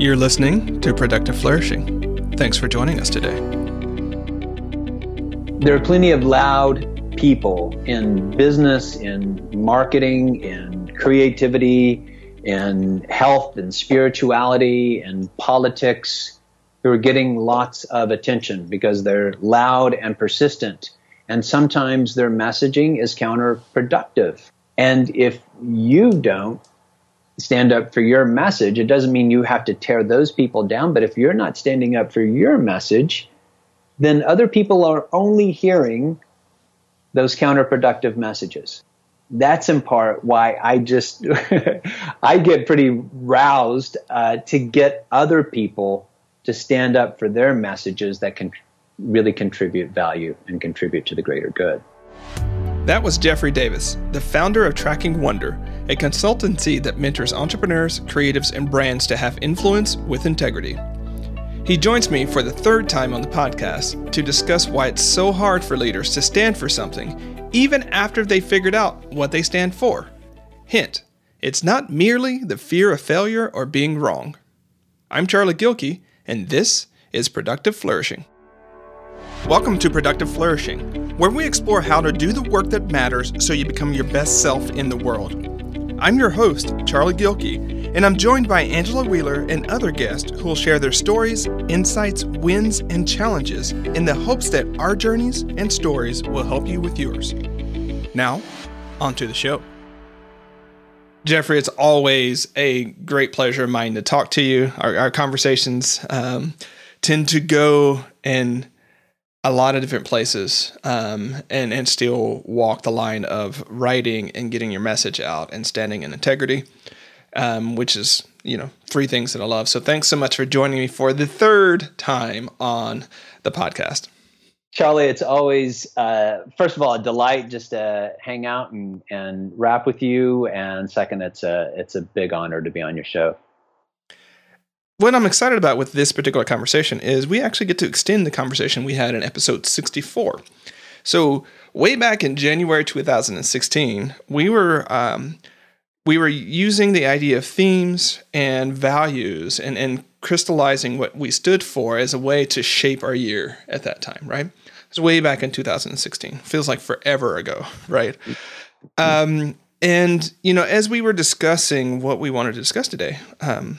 You're listening to Productive Flourishing. Thanks for joining us today. There are plenty of loud people in business, in marketing, in creativity, in health and spirituality and politics who are getting lots of attention because they're loud and persistent. And sometimes their messaging is counterproductive. And if you don't stand up for your message, it doesn't mean you have to tear those people down. But if you're not standing up for your message, then other people are only hearing those counterproductive messages. That's in part why I just I get pretty roused uh, to get other people to stand up for their messages that can really contribute value and contribute to the greater good. That was Jeffrey Davis, the founder of Tracking Wonder, a consultancy that mentors entrepreneurs, creatives, and brands to have influence with integrity. He joins me for the third time on the podcast to discuss why it's so hard for leaders to stand for something, even after they figured out what they stand for. Hint, it's not merely the fear of failure or being wrong. I'm Charlie Gilkey, and this is Productive Flourishing. Welcome to Productive Flourishing, where we explore how to do the work that matters so you become your best self in the world. I'm your host, Charlie Gilkey, and I'm joined by Angela Wheeler and other guests who will share their stories, insights, wins, and challenges in the hopes that our journeys and stories will help you with yours. Now, on to the show. Jeffrey, it's always a great pleasure of mine to talk to you. Our, our conversations um, tend to go in a lot of different places um, and, and still walk the line of writing and getting your message out and standing in integrity, um, which is, you know, three things that I love. So thanks so much for joining me for the third time on the podcast. Charlie, it's always, uh, first of all, a delight just to hang out and, and rap with you. And second, it's a, it's a big honor to be on your show what I'm excited about with this particular conversation is we actually get to extend the conversation we had in episode 64. So way back in January 2016, we were um, we were using the idea of themes and values and, and crystallizing what we stood for as a way to shape our year at that time, right? It was way back in 2016. Feels like forever ago, right? Um, and you know, as we were discussing what we wanted to discuss today, um,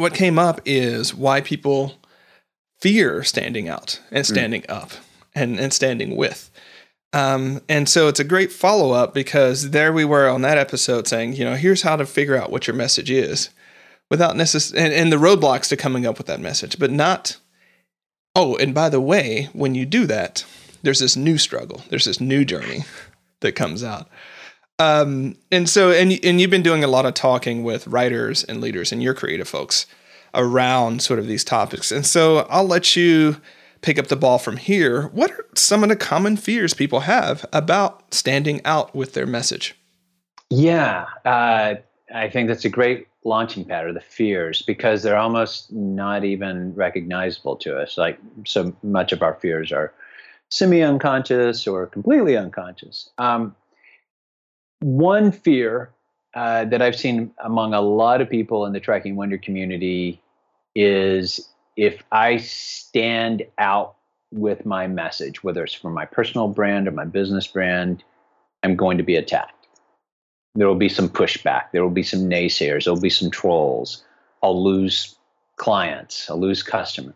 what came up is why people fear standing out and hmm. standing mm. up and, and standing with. Um, and so it's a great follow up because there we were on that episode saying, you know, here's how to figure out what your message is without necessarily, and, and the roadblocks to coming up with that message, but not, oh, and by the way, when you do that, there's this new struggle, there's this new journey that comes out. Um, and so, and and you've been doing a lot of talking with writers and leaders and your creative folks around sort of these topics. And so, I'll let you pick up the ball from here. What are some of the common fears people have about standing out with their message? Yeah, uh, I think that's a great launching pad or the fears because they're almost not even recognizable to us. Like so much of our fears are semi unconscious or completely unconscious. Um, one fear uh, that I've seen among a lot of people in the Tracking Wonder community is if I stand out with my message, whether it's for my personal brand or my business brand, I'm going to be attacked. There will be some pushback. There will be some naysayers. There will be some trolls. I'll lose clients. I'll lose customers.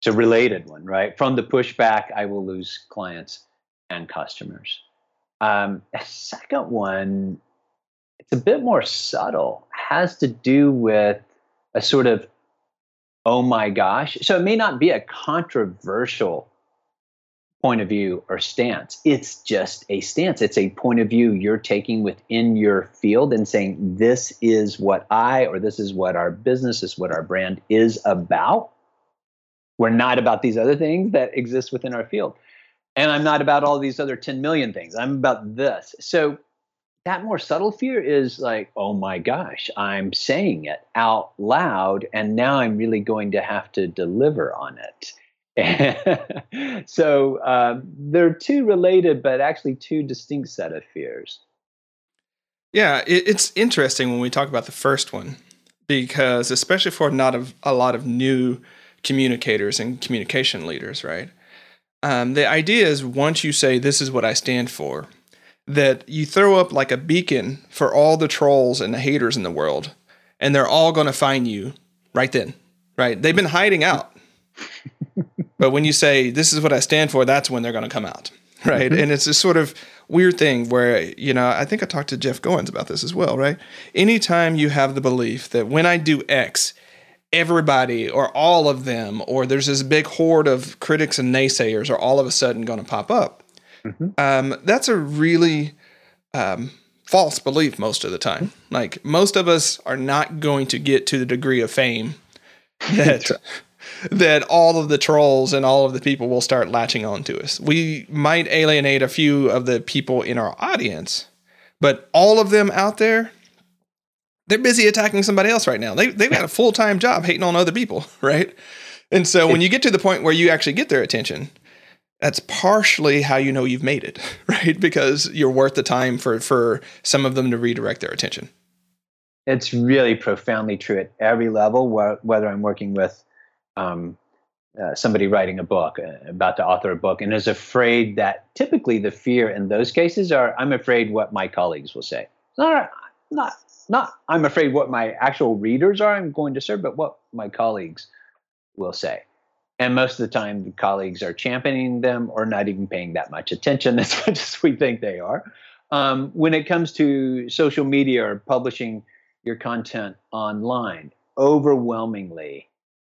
It's a related one, right? From the pushback, I will lose clients and customers. Um, a second one, it's a bit more subtle, has to do with a sort of, oh my gosh. So it may not be a controversial point of view or stance. It's just a stance. It's a point of view you're taking within your field and saying, this is what I, or this is what our business, is what our brand is about. We're not about these other things that exist within our field and I'm not about all these other 10 million things. I'm about this. So that more subtle fear is like, oh my gosh, I'm saying it out loud, and now I'm really going to have to deliver on it. so um, they're two related, but actually two distinct set of fears. Yeah, it, it's interesting when we talk about the first one because especially for not a, a lot of new communicators and communication leaders, right? Um, the idea is once you say this is what I stand for, that you throw up like a beacon for all the trolls and the haters in the world, and they're all going to find you right then, right? They've been hiding out. but when you say this is what I stand for, that's when they're going to come out, right? Mm-hmm. And it's this sort of weird thing where, you know, I think I talked to Jeff Goins about this as well, right? Anytime you have the belief that when I do X, everybody or all of them, or there's this big horde of critics and naysayers are all of a sudden going to pop up. Mm-hmm. Um, that's a really um, false belief most of the time. Like most of us are not going to get to the degree of fame that that all of the trolls and all of the people will start latching on to us. We might alienate a few of the people in our audience, but all of them out there, they're busy attacking somebody else right now. They they've got a full time job hating on other people, right? And so when you get to the point where you actually get their attention, that's partially how you know you've made it, right? Because you're worth the time for for some of them to redirect their attention. It's really profoundly true at every level, whether I'm working with um, uh, somebody writing a book, uh, about to author a book, and is afraid that typically the fear in those cases are I'm afraid what my colleagues will say. Not, not, not I'm afraid what my actual readers are I'm going to serve, but what my colleagues will say. And most of the time, the colleagues are championing them or not even paying that much attention as much as we think they are. Um, when it comes to social media or publishing your content online, overwhelmingly,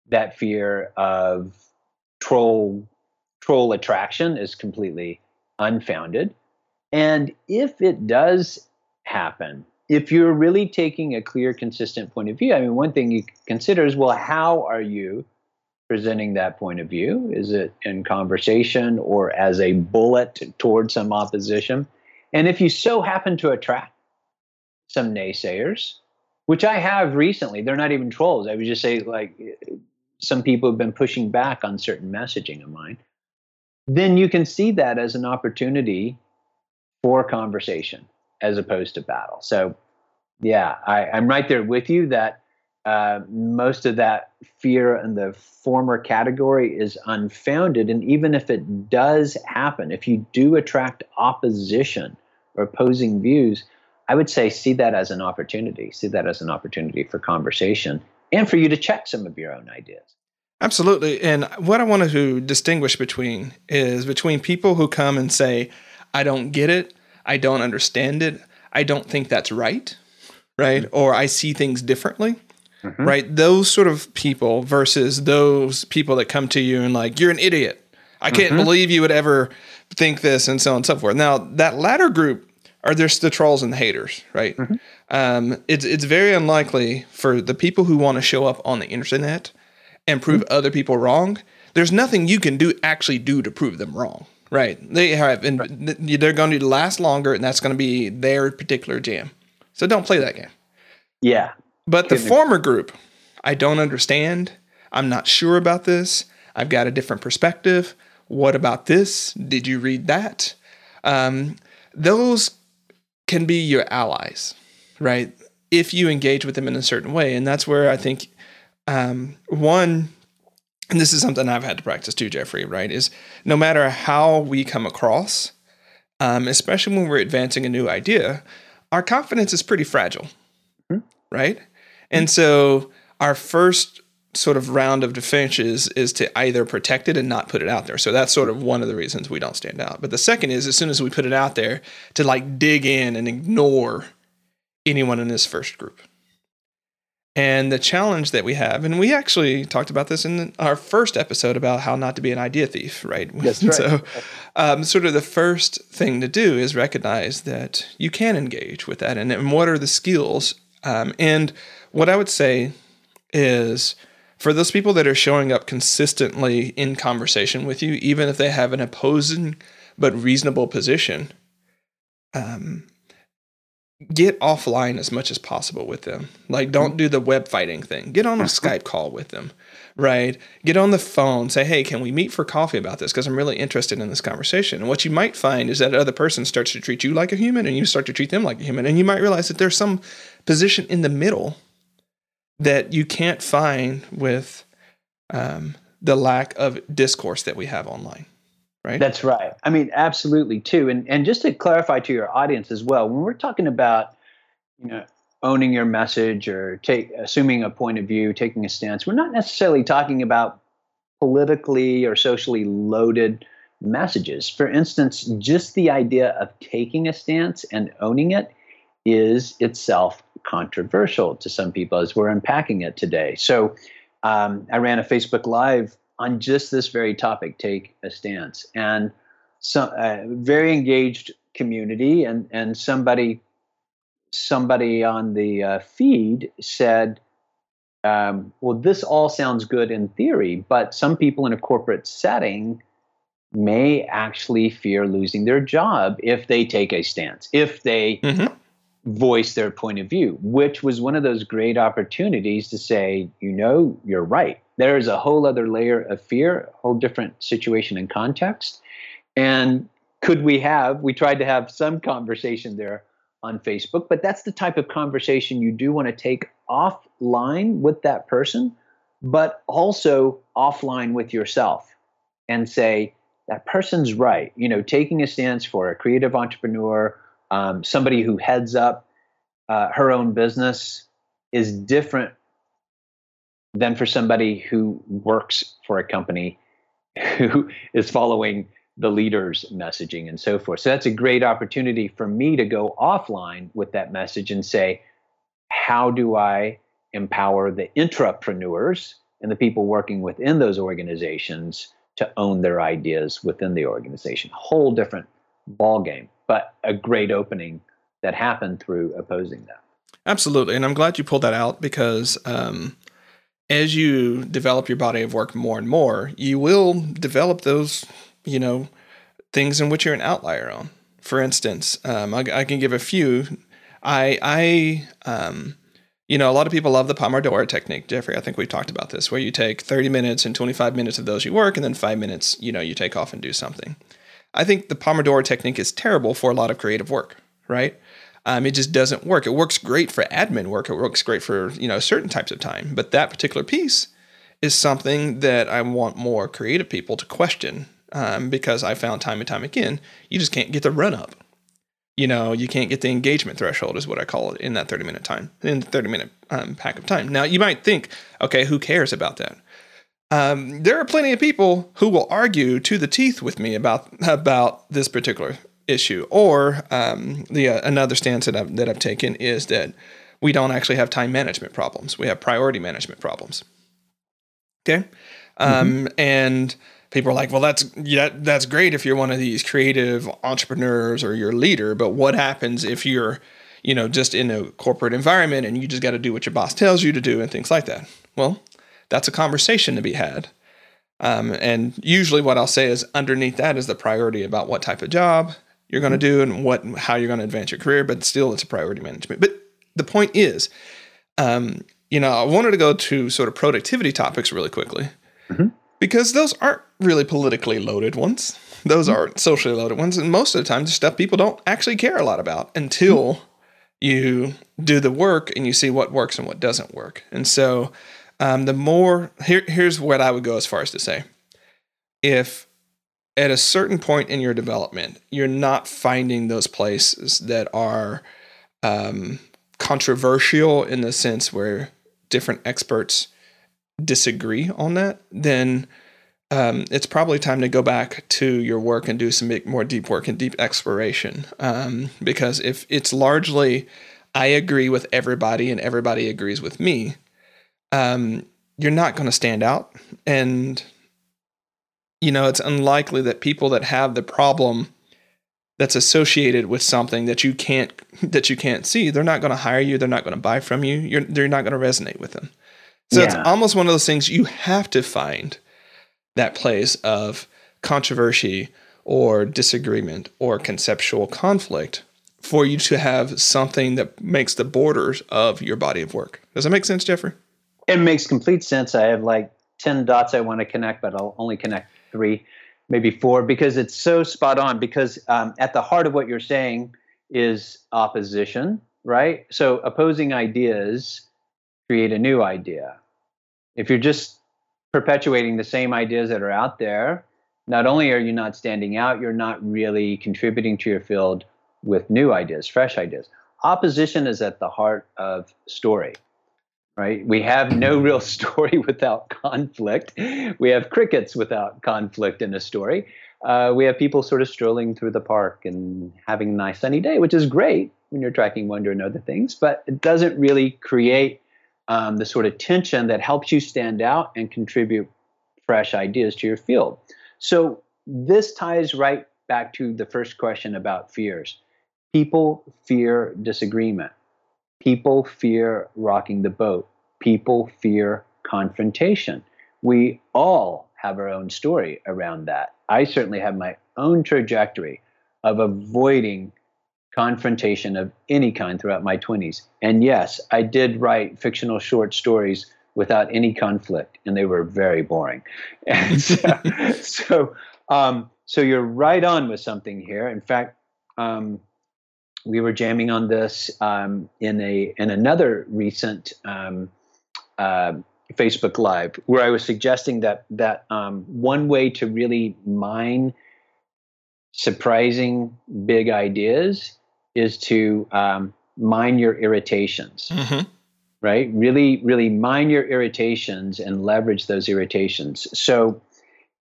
that fear of troll troll attraction is completely unfounded. And if it does happen, if you're really taking a clear, consistent point of view, I mean, one thing you consider is well, how are you presenting that point of view? Is it in conversation or as a bullet towards some opposition? And if you so happen to attract some naysayers, which I have recently, they're not even trolls. I would just say, like, eh, some people have been pushing back on certain messaging of mine. Then you can see that as an opportunity for conversation as opposed to battle. So, yeah, I, I'm right there with you that uh, most of that fear in the former category is unfounded. And even if it does happen, if you do attract opposition or opposing views, I would say see that as an opportunity, see that as an opportunity for conversation and for you to check some of your own ideas. Absolutely. And what I wanted to distinguish between is between people who come and say, I don't get it, I don't understand it, I don't think that's right, right? Mm-hmm. Or I see things differently mm-hmm. right? Those sort of people versus those people that come to you and like, you're an idiot. I can't mm-hmm. believe you would ever think this and so on and so forth. Now, that latter group are just the trolls and the haters, right? Mm-hmm. Um, it's it's very unlikely for the people who want to show up on the internet and prove mm-hmm. other people wrong. There's nothing you can do actually do to prove them wrong, right? They have, and right. they're going to last longer, and that's going to be their particular jam. So don't play that game. Yeah, but the former group, I don't understand. I'm not sure about this. I've got a different perspective. What about this? Did you read that? Um, those can be your allies, right? If you engage with them in a certain way. And that's where I think um, one, and this is something I've had to practice too, Jeffrey, right? Is no matter how we come across, um, especially when we're advancing a new idea, our confidence is pretty fragile, mm-hmm. right? And so our first sort of round of defenses is to either protect it and not put it out there. So that's sort of one of the reasons we don't stand out. But the second is as soon as we put it out there to like dig in and ignore anyone in this first group. And the challenge that we have, and we actually talked about this in our first episode about how not to be an idea thief, right? That's right. so, um, sort of the first thing to do is recognize that you can engage with that, and, and what are the skills. Um, and what I would say is for those people that are showing up consistently in conversation with you, even if they have an opposing but reasonable position, um, get offline as much as possible with them. Like, don't do the web fighting thing. Get on a mm-hmm. Skype call with them, right? Get on the phone. Say, hey, can we meet for coffee about this? Because I'm really interested in this conversation. And what you might find is that other person starts to treat you like a human and you start to treat them like a human. And you might realize that there's some position in the middle that you can't find with um, the lack of discourse that we have online. Right. That's right. I mean, absolutely too. And and just to clarify to your audience as well, when we're talking about, you know, owning your message or take assuming a point of view, taking a stance, we're not necessarily talking about politically or socially loaded messages. For instance, just the idea of taking a stance and owning it is itself controversial to some people as we're unpacking it today. So um, I ran a Facebook Live on just this very topic take a stance. And some uh, very engaged community, and, and somebody somebody on the uh, feed said, um, well, this all sounds good in theory, but some people in a corporate setting may actually fear losing their job if they take a stance, if they mm-hmm voice their point of view, which was one of those great opportunities to say, you know, you're right. There is a whole other layer of fear, a whole different situation and context. And could we have, we tried to have some conversation there on Facebook, but that's the type of conversation you do want to take offline with that person, but also offline with yourself and say, that person's right. You know, taking a stance for a creative entrepreneur um, somebody who heads up uh, her own business is different than for somebody who works for a company who is following the leader's messaging and so forth. So that's a great opportunity for me to go offline with that message and say, how do I empower the intrapreneurs and the people working within those organizations to own their ideas within the organization? Whole different ball game but a great opening that happened through opposing that. Absolutely. And I'm glad you pulled that out because um, as you develop your body of work more and more, you will develop those, you know, things in which you're an outlier on. For instance, um, I, I, can give a few. I, I, um, you know, a lot of people love the Pomodoro technique, Jeffrey. I think we've talked about this, where you take 30 minutes and 25 minutes of those you work, and then five minutes, you know, you take off and do something. I think the Pomodoro technique is terrible for a lot of creative work, right? Um, it just doesn't work. It works great for admin work. It works great for you know certain types of time, but that particular piece is something that I want more creative people to question um, because I found time and time again you just can't get the run up. You know, you can't get the engagement threshold, is what I call it, in that 30 minute time, in the 30 minute um, pack of time. Now, you might think, okay, who cares about that? Um, there are plenty of people who will argue to the teeth with me about about this particular issue. Or um, the uh, another stance that I've, that I've taken is that we don't actually have time management problems. We have priority management problems. Okay, um, mm-hmm. and people are like, "Well, that's yeah, that's great if you're one of these creative entrepreneurs or you're a leader, but what happens if you're you know just in a corporate environment and you just got to do what your boss tells you to do and things like that?" Well, that's a conversation to be had. Um, and usually, what I'll say is underneath that is the priority about what type of job you're going to do and what how you're going to advance your career. But still, it's a priority management. But the point is, um, you know, I wanted to go to sort of productivity topics really quickly mm-hmm. because those aren't really politically loaded ones. Those mm-hmm. are socially loaded ones, and most of the time, the stuff people don't actually care a lot about until mm-hmm. you do the work and you see what works and what doesn't work. And so, um, the more here, here's what I would go as far as to say: if at a certain point in your development, you're not finding those places that are um, controversial in the sense where different experts disagree on that, then um, it's probably time to go back to your work and do some more deep work and deep exploration. Um, because if it's largely, I agree with everybody and everybody agrees with me, um, you're not going to stand out. And, you know, it's unlikely that people that have the problem that's associated with something that you can't that you can't see, they're not going to hire you. They're not going to buy from you. You're, they're not going to resonate with them. So yeah. it's almost one of those things you have to find that place of controversy or disagreement or conceptual conflict for you to have something that makes the borders of your body of work. Does that make sense, Jeffrey? It makes complete sense. I have like 10 dots I want to connect, but I'll only connect three, maybe four, because it's so spot on. Because um, at the heart of what you're saying is opposition, right? So opposing ideas create a new idea. If you're just perpetuating the same ideas that are out there, not only are you not standing out, you're not really contributing to your field with new ideas, fresh ideas. Opposition is at the heart of story, right? We have no real story without conflict. We have crickets without conflict in a story. Uh, we have people sort of strolling through the park and having a nice sunny day, which is great when you're tracking wonder and other things, but it doesn't really create um, the sort of tension that helps you stand out and contribute fresh ideas to your field. So this ties right back to the first question about fears. People fear disagreement. People fear rocking the boat. People fear confrontation. We all have our own story around that. I certainly have my own trajectory of avoiding confrontation of any kind throughout my 20s. And yes, I did write fictional short stories without any conflict, and they were very boring. And so, so, um, so, you're right on with something here. In fact, um, we were jamming on this um, in a in another recent um, uh, Facebook Live where I was suggesting that that um, one way to really mine surprising big ideas is to um, mine your irritations. Mm-hmm. Right? Really, really mine your irritations and leverage those irritations. So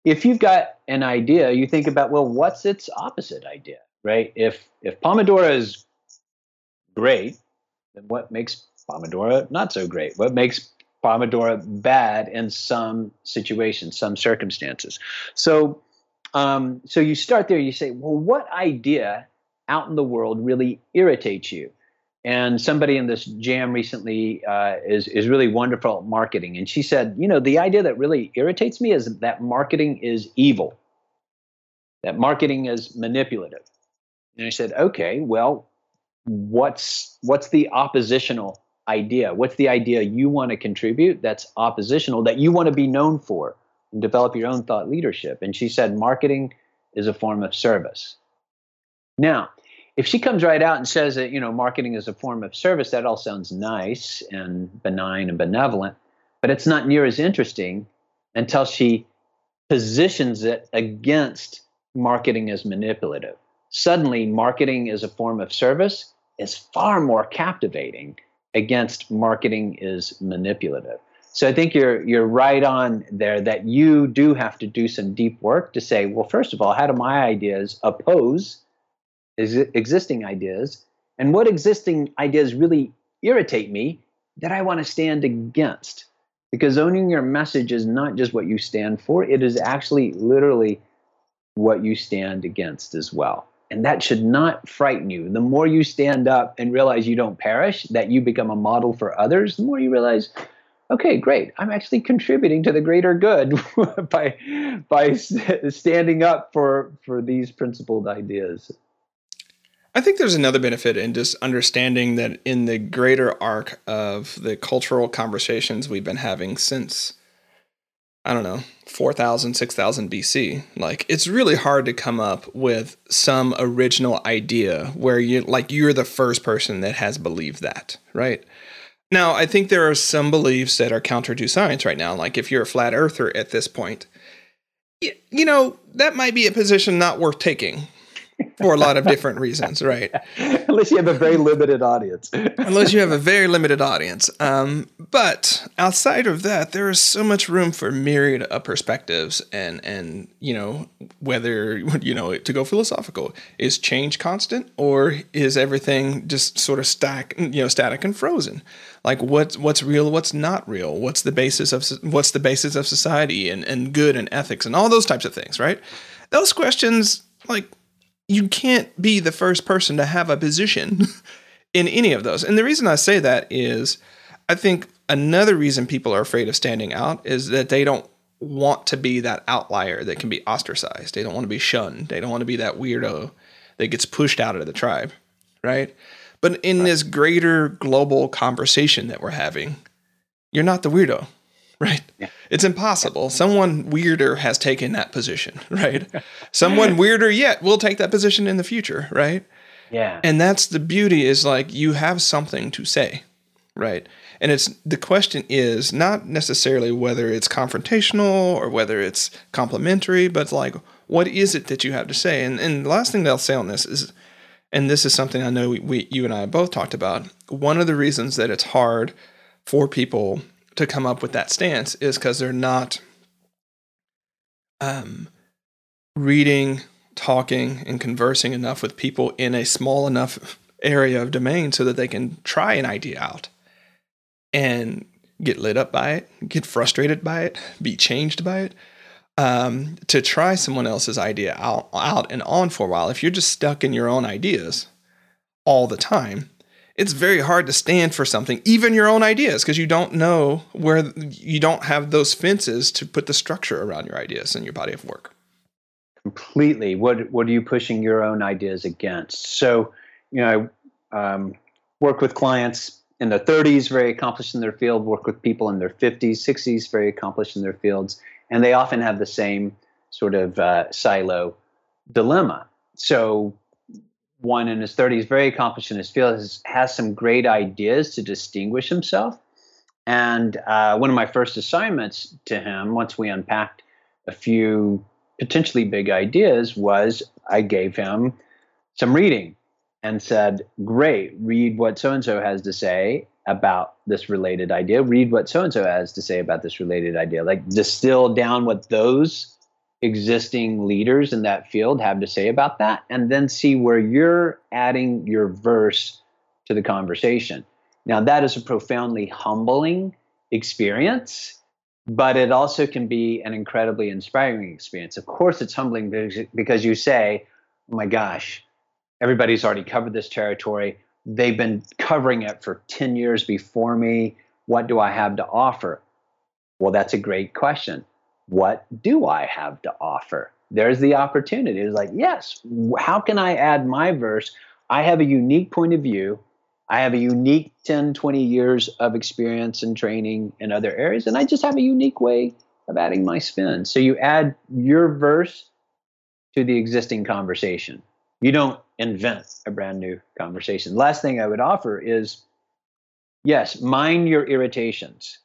if you've got an idea, you think about, well, what's its opposite idea? Right? If if Pomodoro is great, then what makes Pomodoro not so great? What makes Pomodoro bad in some situations, some circumstances? So um, so you start there, you say, well, what idea out in the world really irritates you. And somebody in this jam recently uh, is is really wonderful at marketing, and she said, you know, the idea that really irritates me is that marketing is evil, that marketing is manipulative. And I said, okay, well, what's what's the oppositional idea? What's the idea you want to contribute that's oppositional that you want to be known for and develop your own thought leadership? And she said, marketing is a form of service. Now, if she comes right out and says that you know marketing is a form of service, that all sounds nice and benign and benevolent, but it's not near as interesting until she positions it against marketing as manipulative. Suddenly, marketing as a form of service is far more captivating against marketing is manipulative. So I think you're you're right on there that you do have to do some deep work to say, well, first of all, how do my ideas oppose ex- existing ideas and what existing ideas really irritate me that I want to stand against. Because owning your message is not just what you stand for, it is actually literally what you stand against as well. And that should not frighten you. The more you stand up and realize you don't perish, that you become a model for others, the more you realize, okay, great, I'm actually contributing to the greater good by, by standing up for, for these principled ideas. I think there's another benefit in just understanding that in the greater arc of the cultural conversations we've been having since, I don't know, 4000, 6000 BC, like it's really hard to come up with some original idea where you like you're the first person that has believed that, right? Now, I think there are some beliefs that are counter to science right now. Like if you're a flat earther at this point, you know, that might be a position not worth taking for a lot of different reasons, right? Unless you have a very limited audience. Unless you have a very limited audience. Um, but outside of that, there is so much room for myriad of perspectives, and and you know whether you know to go philosophical is change constant or is everything just sort of stack you know static and frozen? Like what's what's real, what's not real? What's the basis of what's the basis of society and and good and ethics and all those types of things, right? Those questions like you can't be the first person to have a position in any of those. And the reason I say that is I think another reason people are afraid of standing out is that they don't want to be that outlier that can be ostracized. They don't want to be shunned. They don't want to be that weirdo that gets pushed out of the tribe, right? But in right. this greater global conversation that we're having, you're not the weirdo right? Yeah. It's impossible. Someone weirder has taken that position, right? Someone weirder yet will take that position in the future, right? Yeah. And that's the beauty is like you have something to say, right? And it's the question is not necessarily whether it's confrontational or whether it's complimentary, but like what is it that you have to say? And and the last thing that I'll say on this is, and this is something I know we, we you and I both talked about. One of the reasons that it's hard for people to come up with that stance is because they're not um, reading, talking, and conversing enough with people in a small enough area of domain so that they can try an idea out and get lit up by it, get frustrated by it, be changed by it. Um, to try someone else's idea out, out and on for a while, if you're just stuck in your own ideas all the time, it's very hard to stand for something, even your own ideas, because you don't know where you don't have those fences to put the structure around your ideas and your body of work. Completely. What What are you pushing your own ideas against? So, you know, I um, work with clients in their 30s, very accomplished in their field. Work with people in their 50s, 60s, very accomplished in their fields, and they often have the same sort of uh, silo dilemma. So one in his 30s, very accomplished in his field, has, has some great ideas to distinguish himself. And uh, one of my first assignments to him, once we unpacked a few potentially big ideas, was I gave him some reading and said, Great, read what so and so has to say about this related idea. Read what so and so has to say about this related idea. Like distill down what those existing leaders in that field have to say about that, and then see where you're adding your verse to the conversation. Now, that is a profoundly humbling experience, but it also can be an incredibly inspiring experience. Of course, it's humbling because you say, oh my gosh, everybody's already covered this territory. They've been covering it for 10 years before me. What do I have to offer? Well, that's a great question what do I have to offer? There's the opportunity. It's like, yes, how can I add my verse? I have a unique point of view. I have a unique 10, 20 years of experience and training in other areas, and I just have a unique way of adding my spin. So you add your verse to the existing conversation. You don't invent a brand new conversation. Last thing I would offer is yes, mind your irritations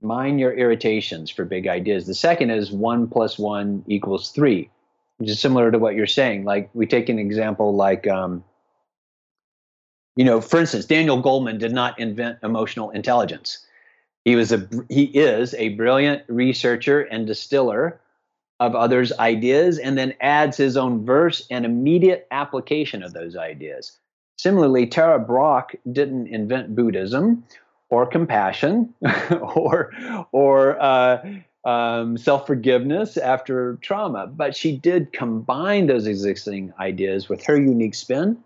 mind your irritations for big ideas. The second is one plus one equals three, which is similar to what you're saying. Like we take an example like, um, you know, for instance, Daniel Goleman did not invent emotional intelligence. He was a he is a brilliant researcher and distiller of others' ideas, and then adds his own verse and immediate application of those ideas. Similarly, Tara Brach didn't invent Buddhism or compassion or or uh, um, self forgiveness after trauma. But she did combine those existing ideas with her unique spin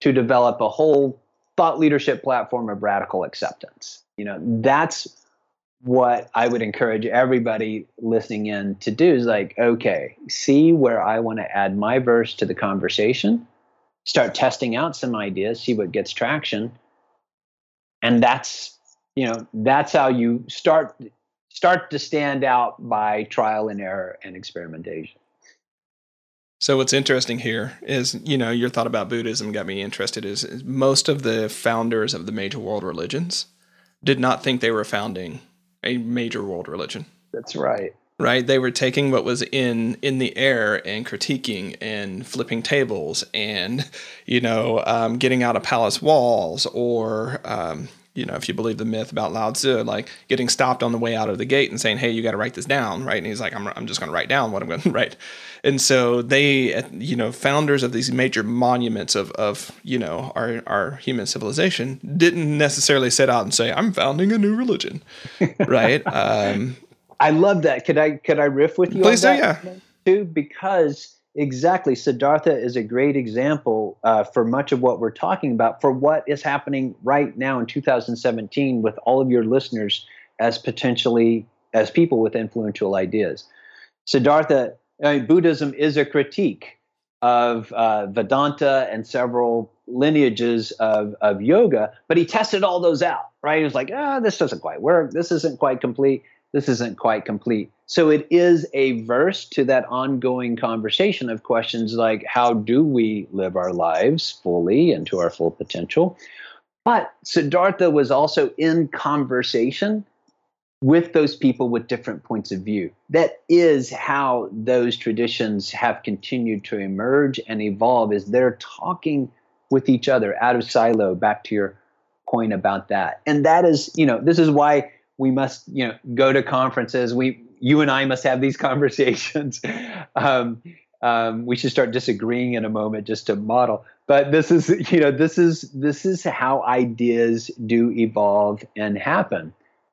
to develop a whole thought leadership platform of radical acceptance. You know, that's what I would encourage everybody listening in to do is like, okay, see where I want to add my verse to the conversation, start testing out some ideas, see what gets traction. And that's you know that's how you start start to stand out by trial and error and experimentation. So what's interesting here is you know your thought about buddhism got me interested is, is most of the founders of the major world religions did not think they were founding a major world religion. That's right right they were taking what was in in the air and critiquing and flipping tables and you know um, getting out of palace walls or um, you know, if you believe the myth about Lao Tzu, like getting stopped on the way out of the gate and saying, "Hey, you got to write this down," right? And he's like, "I'm, I'm just going to write down what I'm going to write." And so they, you know, founders of these major monuments of, of you know, our our human civilization didn't necessarily set out and say, "I'm founding a new religion," right? Um, I love that. Could I could I riff with you? Please do, yeah. Too, because Exactly. Siddhartha is a great example uh, for much of what we're talking about, for what is happening right now in 2017 with all of your listeners as potentially as people with influential ideas. Siddhartha, I mean, Buddhism is a critique of uh, Vedanta and several lineages of, of yoga, but he tested all those out, right? He was like, ah, oh, this doesn't quite work. This isn't quite complete. This isn't quite complete. So it is a verse to that ongoing conversation of questions like how do we live our lives fully and to our full potential? But Siddhartha was also in conversation with those people with different points of view. That is how those traditions have continued to emerge and evolve is they're talking with each other out of silo back to your point about that. And that is, you know, this is why we must, you know, go to conferences. We you and I must have these conversations. Um, um, we should start disagreeing in a moment just to model. But this is, you know, this is this is how ideas do evolve and happen.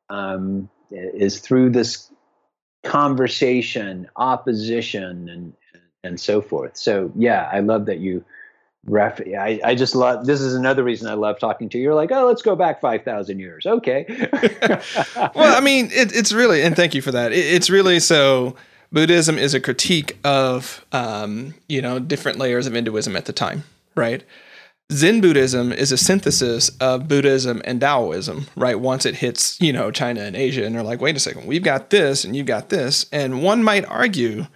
Um, is through this conversation, opposition, and and so forth. So yeah, I love that you ref I, I just love this is another reason I love talking to you. You're like, oh, let's go back five thousand years. Okay. well, I mean, it, it's really and thank you for that. It, it's really so Buddhism is a critique of um, you know different layers of Hinduism at the time, right? Zen Buddhism is a synthesis of Buddhism and Taoism, right? Once it hits, you know, China and Asia, and they're like, wait a second, we've got this and you've got this. And one might argue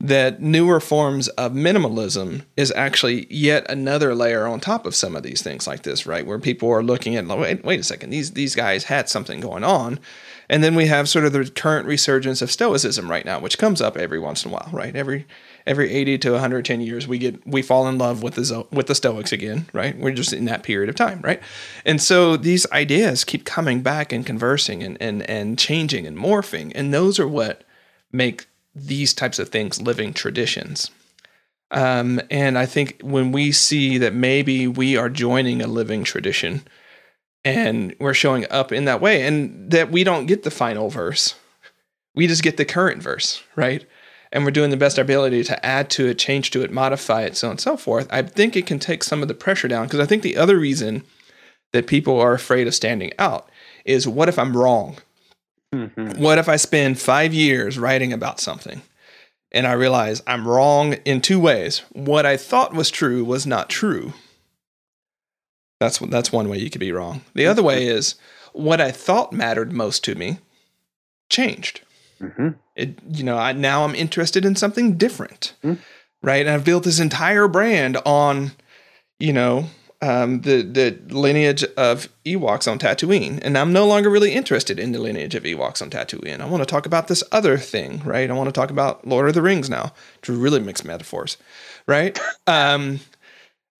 that newer forms of minimalism is actually yet another layer on top of some of these things like this, right? Where people are looking at, wait, wait a second, these these guys had something going on. And then we have sort of the current resurgence of Stoicism right now, which comes up every once in a while, right? Every every 80 to 110 years we get we fall in love with the with the stoics again right we're just in that period of time right and so these ideas keep coming back and conversing and and and changing and morphing and those are what make these types of things living traditions um, and I think when we see that maybe we are joining a living tradition and we're showing up in that way and that we don't get the final verse we just get the current verse right and we're doing the best our ability to add to it, change to it, modify it, so on and so forth, I think it can take some of the pressure down. Because I think the other reason that people are afraid of standing out is what if I'm wrong? Mm-hmm. What if I spend five years writing about something and I realize I'm wrong in two ways? What I thought was true was not true. That's that's one way you could be wrong. The other way is what I thought mattered most to me changed. Mm-hmm. It, you know, I, now I'm interested in something different, mm-hmm. right? And I've built this entire brand on, you know, um, the the lineage of Ewoks on Tatooine, and I'm no longer really interested in the lineage of Ewoks on Tatooine. I want to talk about this other thing, right? I want to talk about Lord of the Rings now, to really mix metaphors, right? Um,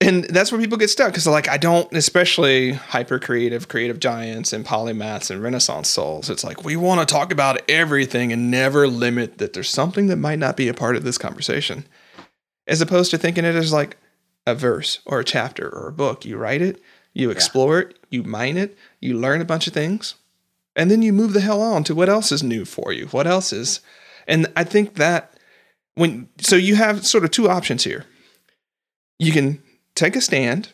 and that's where people get stuck because like I don't, especially hyper creative, creative giants and polymaths and Renaissance souls. It's like we want to talk about everything and never limit that there's something that might not be a part of this conversation, as opposed to thinking it as like a verse or a chapter or a book. You write it, you explore yeah. it, you mine it, you learn a bunch of things, and then you move the hell on to what else is new for you. What else is, and I think that when so you have sort of two options here. You can take a stand,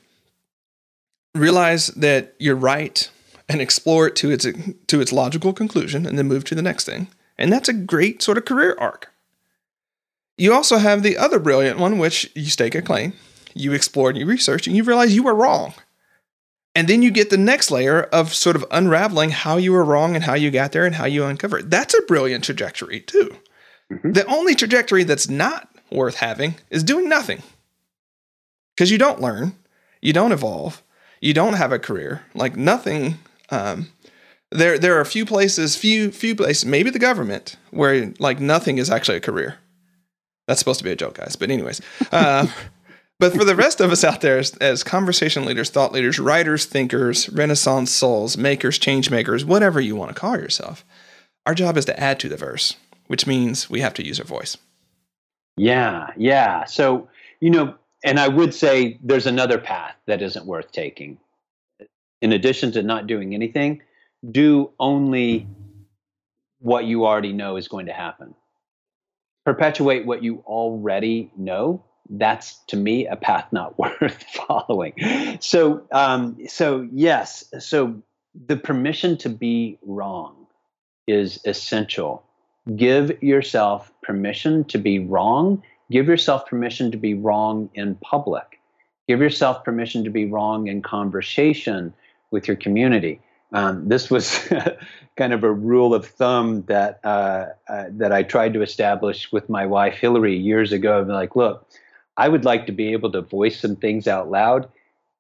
realize that you're right, and explore it to its to its logical conclusion, and then move to the next thing. And that's a great sort of career arc. You also have the other brilliant one, which you stake a claim, you explore and you research, and you realize you were wrong. And then you get the next layer of sort of unraveling how you were wrong and how you got there and how you uncover it. That's a brilliant trajectory, too. Mm-hmm. The only trajectory that's not worth having is doing nothing because you don't learn, you don't evolve, you don't have a career. Like nothing. Um, there, there are a few places, few, few places, maybe the government, where like nothing is actually a career. That's supposed to be a joke, guys. But anyways, uh, but for the rest of us out there, as, as, conversation leaders, thought leaders, writers, thinkers, Renaissance souls, makers, change makers, whatever you want to call yourself, our job is to add to the verse, which means we have to use our voice. Yeah, yeah. So you know, and I would say there's another path that isn't worth taking. In addition to not doing anything, do only what you already know is going to happen. Perpetuate what you already know. That's to me a path not worth following. So, um, so yes. So the permission to be wrong is essential. Give yourself permission to be wrong Give yourself permission to be wrong in public. Give yourself permission to be wrong in conversation with your community. Um, this was kind of a rule of thumb that uh, uh, that I tried to establish with my wife Hillary years ago. Like, look, I would like to be able to voice some things out loud,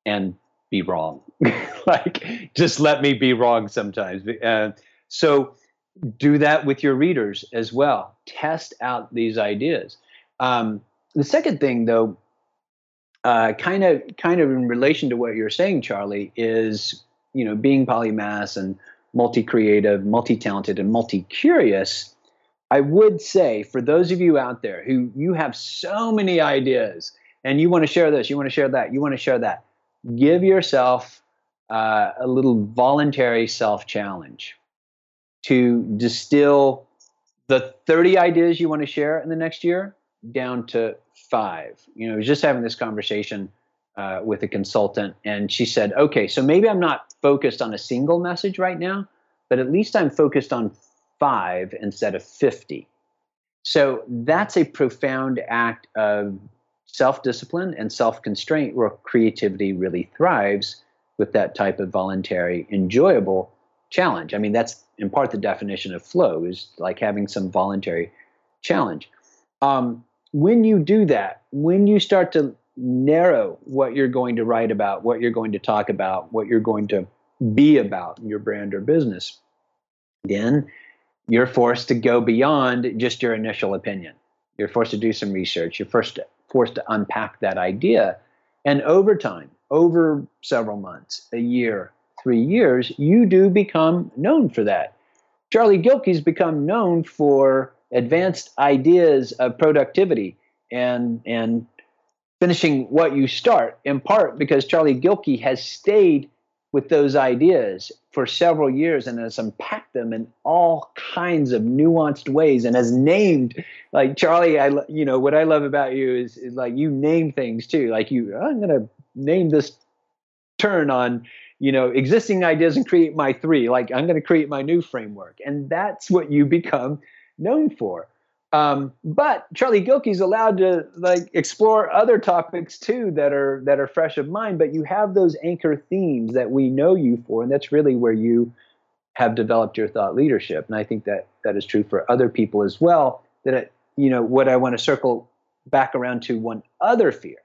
and be wrong. like, just let me be wrong sometimes. Uh, so, do that with your readers as well. Test out these ideas. Um, the second thing, though, kind of, kind of in relation to what you're saying, Charlie, is you know being polymath and multi-creative, multi-talented, and multi-curious. I would say for those of you out there who you have so many ideas and you want to share this, you want to share that, you want to share that, give yourself uh, a little voluntary self challenge to distill the 30 ideas you want to share in the next year down to five. You know, I was just having this conversation uh, with a consultant, and she said, okay, so maybe I'm not focused on a single message right now, but at least I'm focused on five instead of 50. So that's a profound act of self discipline and self constraint where creativity really thrives with that type of voluntary, enjoyable challenge. I mean, that's in part the definition of flow is like having some voluntary challenge. Um, when you do that, when you start to narrow what you're going to write about, what you're going to talk about, what you're going to be about in your brand or business, then you're forced to go beyond just your initial opinion. You're forced to do some research. You're to, forced to unpack that idea. And over time, over several months, a year, three years, you do become known for that. Charlie Gilkey's become known for advanced ideas of productivity and and finishing what you start in part because Charlie Gilkey has stayed with those ideas for several years and has unpacked them in all kinds of nuanced ways and has named like Charlie I you know what I love about you is, is like you name things too. Like you oh, I'm going to name this turn on you know existing ideas and create my three. Like I'm going to create my new framework. And that's what you become known for um, but Charlie Gilkey's allowed to like explore other topics too that are that are fresh of mind. But you have those anchor themes that we know you for, and that's really where you have developed your thought leadership. And I think that that is true for other people as well. That it, you know what I want to circle back around to one other fear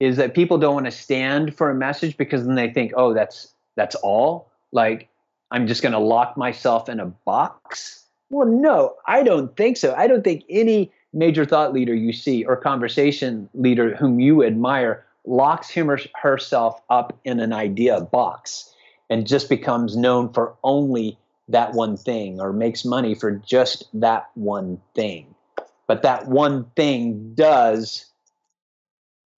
is that people don't want to stand for a message because then they think, oh, that's that's all. Like I'm just going to lock myself in a box well, no, I don't think so. I don't think any major thought leader you see or conversation leader whom you admire locks him or herself up in an idea box and just becomes known for only that one thing or makes money for just that one thing. But that one thing does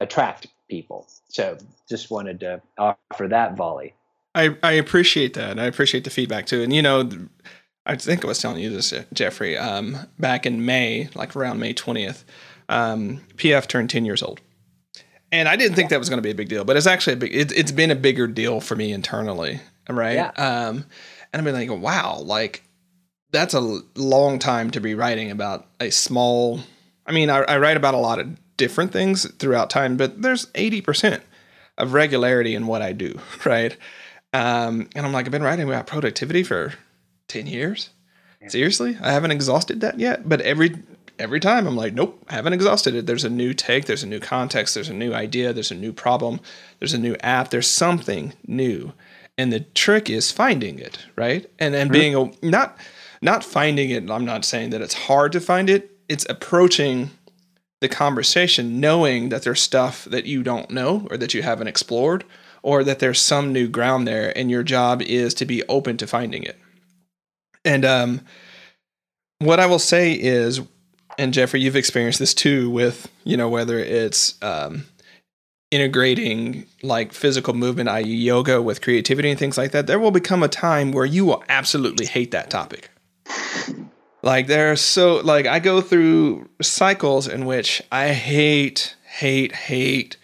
attract people. So just wanted to offer that volley. I, I appreciate that. I appreciate the feedback too. And you know, I think I was telling you this, Jeffrey. Um, back in May, like around May twentieth, um, PF turned ten years old, and I didn't think that was going to be a big deal, but it's actually a big. It, has been a bigger deal for me internally, right? Yeah. Um, and I've been like, wow, like that's a long time to be writing about a small. I mean, I, I write about a lot of different things throughout time, but there's eighty percent of regularity in what I do, right? Um, and I'm like, I've been writing about productivity for 10 years? Seriously? I haven't exhausted that yet. But every every time I'm like, nope, I haven't exhausted it. There's a new take, there's a new context, there's a new idea, there's a new problem, there's a new app, there's something new. And the trick is finding it, right? And and mm-hmm. being a not not finding it, I'm not saying that it's hard to find it. It's approaching the conversation knowing that there's stuff that you don't know or that you haven't explored or that there's some new ground there and your job is to be open to finding it. And um, what I will say is, and Jeffrey, you've experienced this too with, you know, whether it's um, integrating like physical movement, i.e., yoga, with creativity and things like that, there will become a time where you will absolutely hate that topic. Like there's so like I go through cycles in which I hate, hate, hate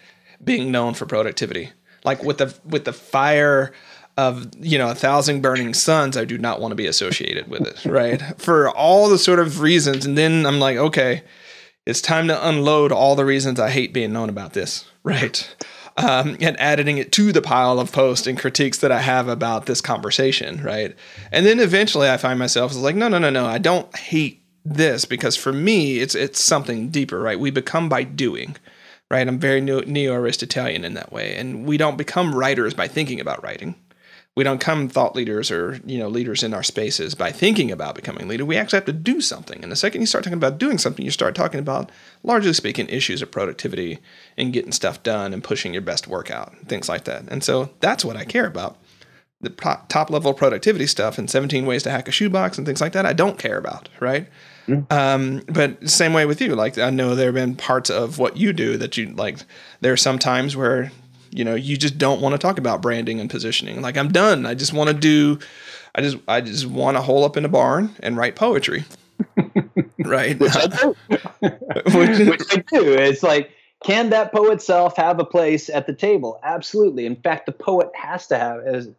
being known for productivity. Like with the with the fire of you know a thousand burning suns i do not want to be associated with it right for all the sort of reasons and then i'm like okay it's time to unload all the reasons i hate being known about this right um, and adding it to the pile of posts and critiques that i have about this conversation right and then eventually i find myself like no no no no i don't hate this because for me it's it's something deeper right we become by doing right? I'm very neo Aristotelian in that way. And we don't become writers by thinking about writing. We don't come thought leaders or you know leaders in our spaces by thinking about becoming leader. We actually have to do something. And the second you start talking about doing something, you start talking about, largely speaking, issues of productivity and getting stuff done and pushing your best work out, things like that. And so that's what I care about. The top level productivity stuff and 17 ways to hack a shoebox and things like that, I don't care about, right? Mm. Um, but same way with you. Like I know there have been parts of what you do that you like. There are some times where you know you just don't want to talk about branding and positioning. Like I'm done. I just want to do. I just I just want to hole up in a barn and write poetry. right. Which I do. Which, I do. It's like can that poet self have a place at the table? Absolutely. In fact, the poet has to have as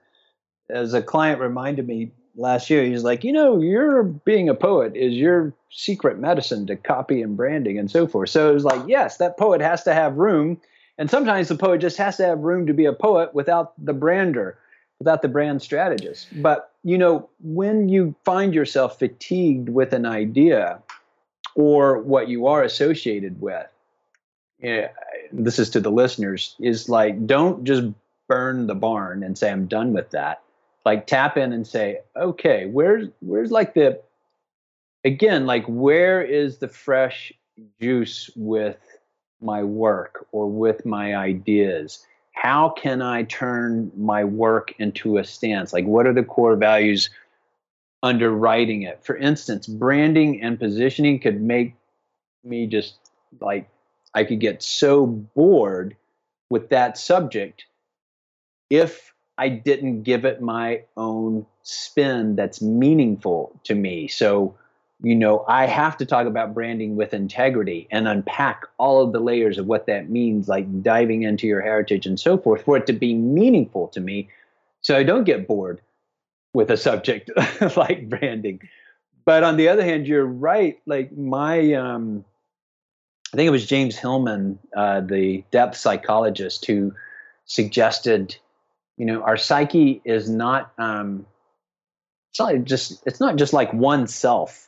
as a client reminded me last year, he's like, you know, you're being a poet is your secret medicine to copy and branding and so forth. So it was like, yes, that poet has to have room. And sometimes the poet just has to have room to be a poet without the brander, without the brand strategist. But, you know, when you find yourself fatigued with an idea or what you are associated with, yeah, this is to the listeners, is like, don't just burn the barn and say, I'm done with that like tap in and say, okay, where's where's like the again, like where is the fresh juice with my work or with my ideas? How can I turn my work into a stance? Like what are the core values underwriting it? For instance, branding and positioning could make me just like I could get so bored with that subject if I didn't give it my own spin that's meaningful to me. So, you know, I have to talk about branding with integrity and unpack all of the layers of what that means, like diving into your heritage and so forth, for it to be meaningful to me. So I don't get bored with a subject like branding. But on the other hand, you're right. Like my, um, I think it was James Hillman, uh, the depth psychologist, who suggested you know our psyche is not um it's not just it's not just like one self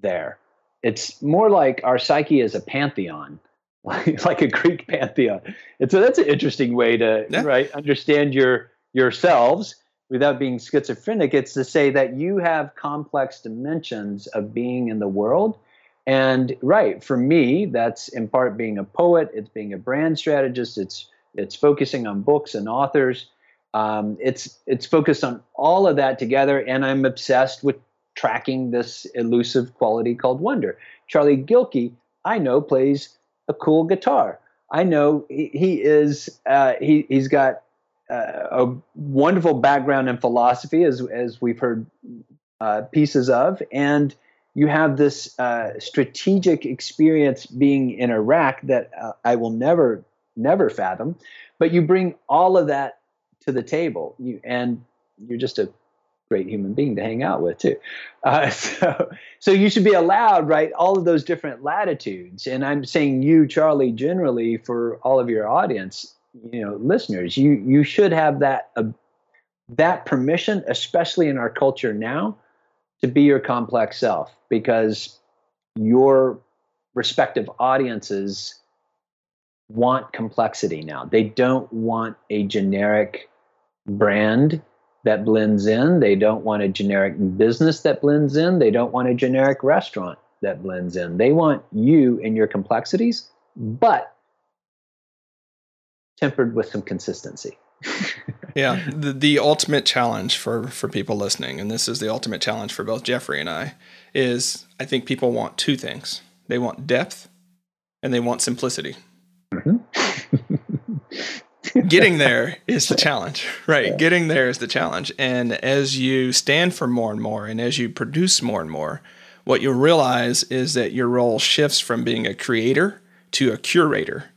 there. It's more like our psyche is a pantheon like, like a greek pantheon. And so that's an interesting way to yeah. right understand your yourselves without being schizophrenic. It's to say that you have complex dimensions of being in the world. And right for me that's in part being a poet it's being a brand strategist it's it's focusing on books and authors. Um, it's it's focused on all of that together, and I'm obsessed with tracking this elusive quality called wonder. Charlie Gilkey, I know, plays a cool guitar. I know he, he is uh, he he's got uh, a wonderful background in philosophy, as as we've heard uh, pieces of, and you have this uh, strategic experience being in Iraq that uh, I will never never fathom. But you bring all of that to the table. You and you're just a great human being to hang out with too. Uh, so, so you should be allowed, right? All of those different latitudes. And I'm saying you, Charlie, generally for all of your audience, you know, listeners, you you should have that uh, that permission, especially in our culture now, to be your complex self, because your respective audiences want complexity now. They don't want a generic brand that blends in. They don't want a generic business that blends in. They don't want a generic restaurant that blends in. They want you and your complexities, but tempered with some consistency. yeah, the, the ultimate challenge for for people listening, and this is the ultimate challenge for both Jeffrey and I, is I think people want two things. They want depth and they want simplicity. Mm-hmm. Getting there is the challenge, right? Yeah. Getting there is the challenge. And as you stand for more and more, and as you produce more and more, what you'll realize is that your role shifts from being a creator to a curator.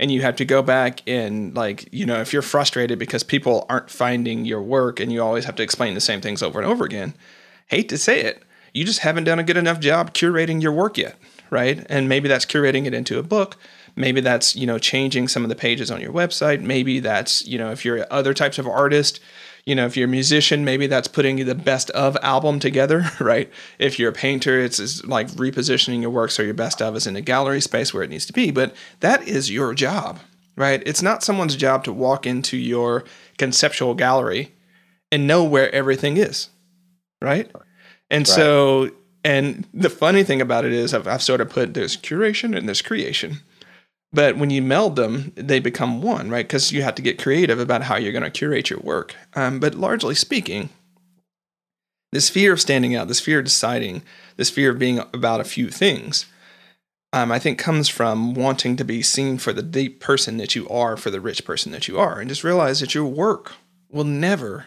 And you have to go back and, like, you know, if you're frustrated because people aren't finding your work and you always have to explain the same things over and over again, hate to say it, you just haven't done a good enough job curating your work yet, right? And maybe that's curating it into a book Maybe that's, you know, changing some of the pages on your website. Maybe that's, you know, if you're other types of artist, you know, if you're a musician, maybe that's putting the best of album together, right? If you're a painter, it's, it's like repositioning your work so your best of is in a gallery space where it needs to be. But that is your job, right? It's not someone's job to walk into your conceptual gallery and know where everything is, right? And right. so, and the funny thing about it is, I've, I've sort of put there's curation and there's creation. But when you meld them, they become one, right? Because you have to get creative about how you're going to curate your work. Um, but largely speaking, this fear of standing out, this fear of deciding, this fear of being about a few things, um, I think comes from wanting to be seen for the deep person that you are, for the rich person that you are, and just realize that your work will never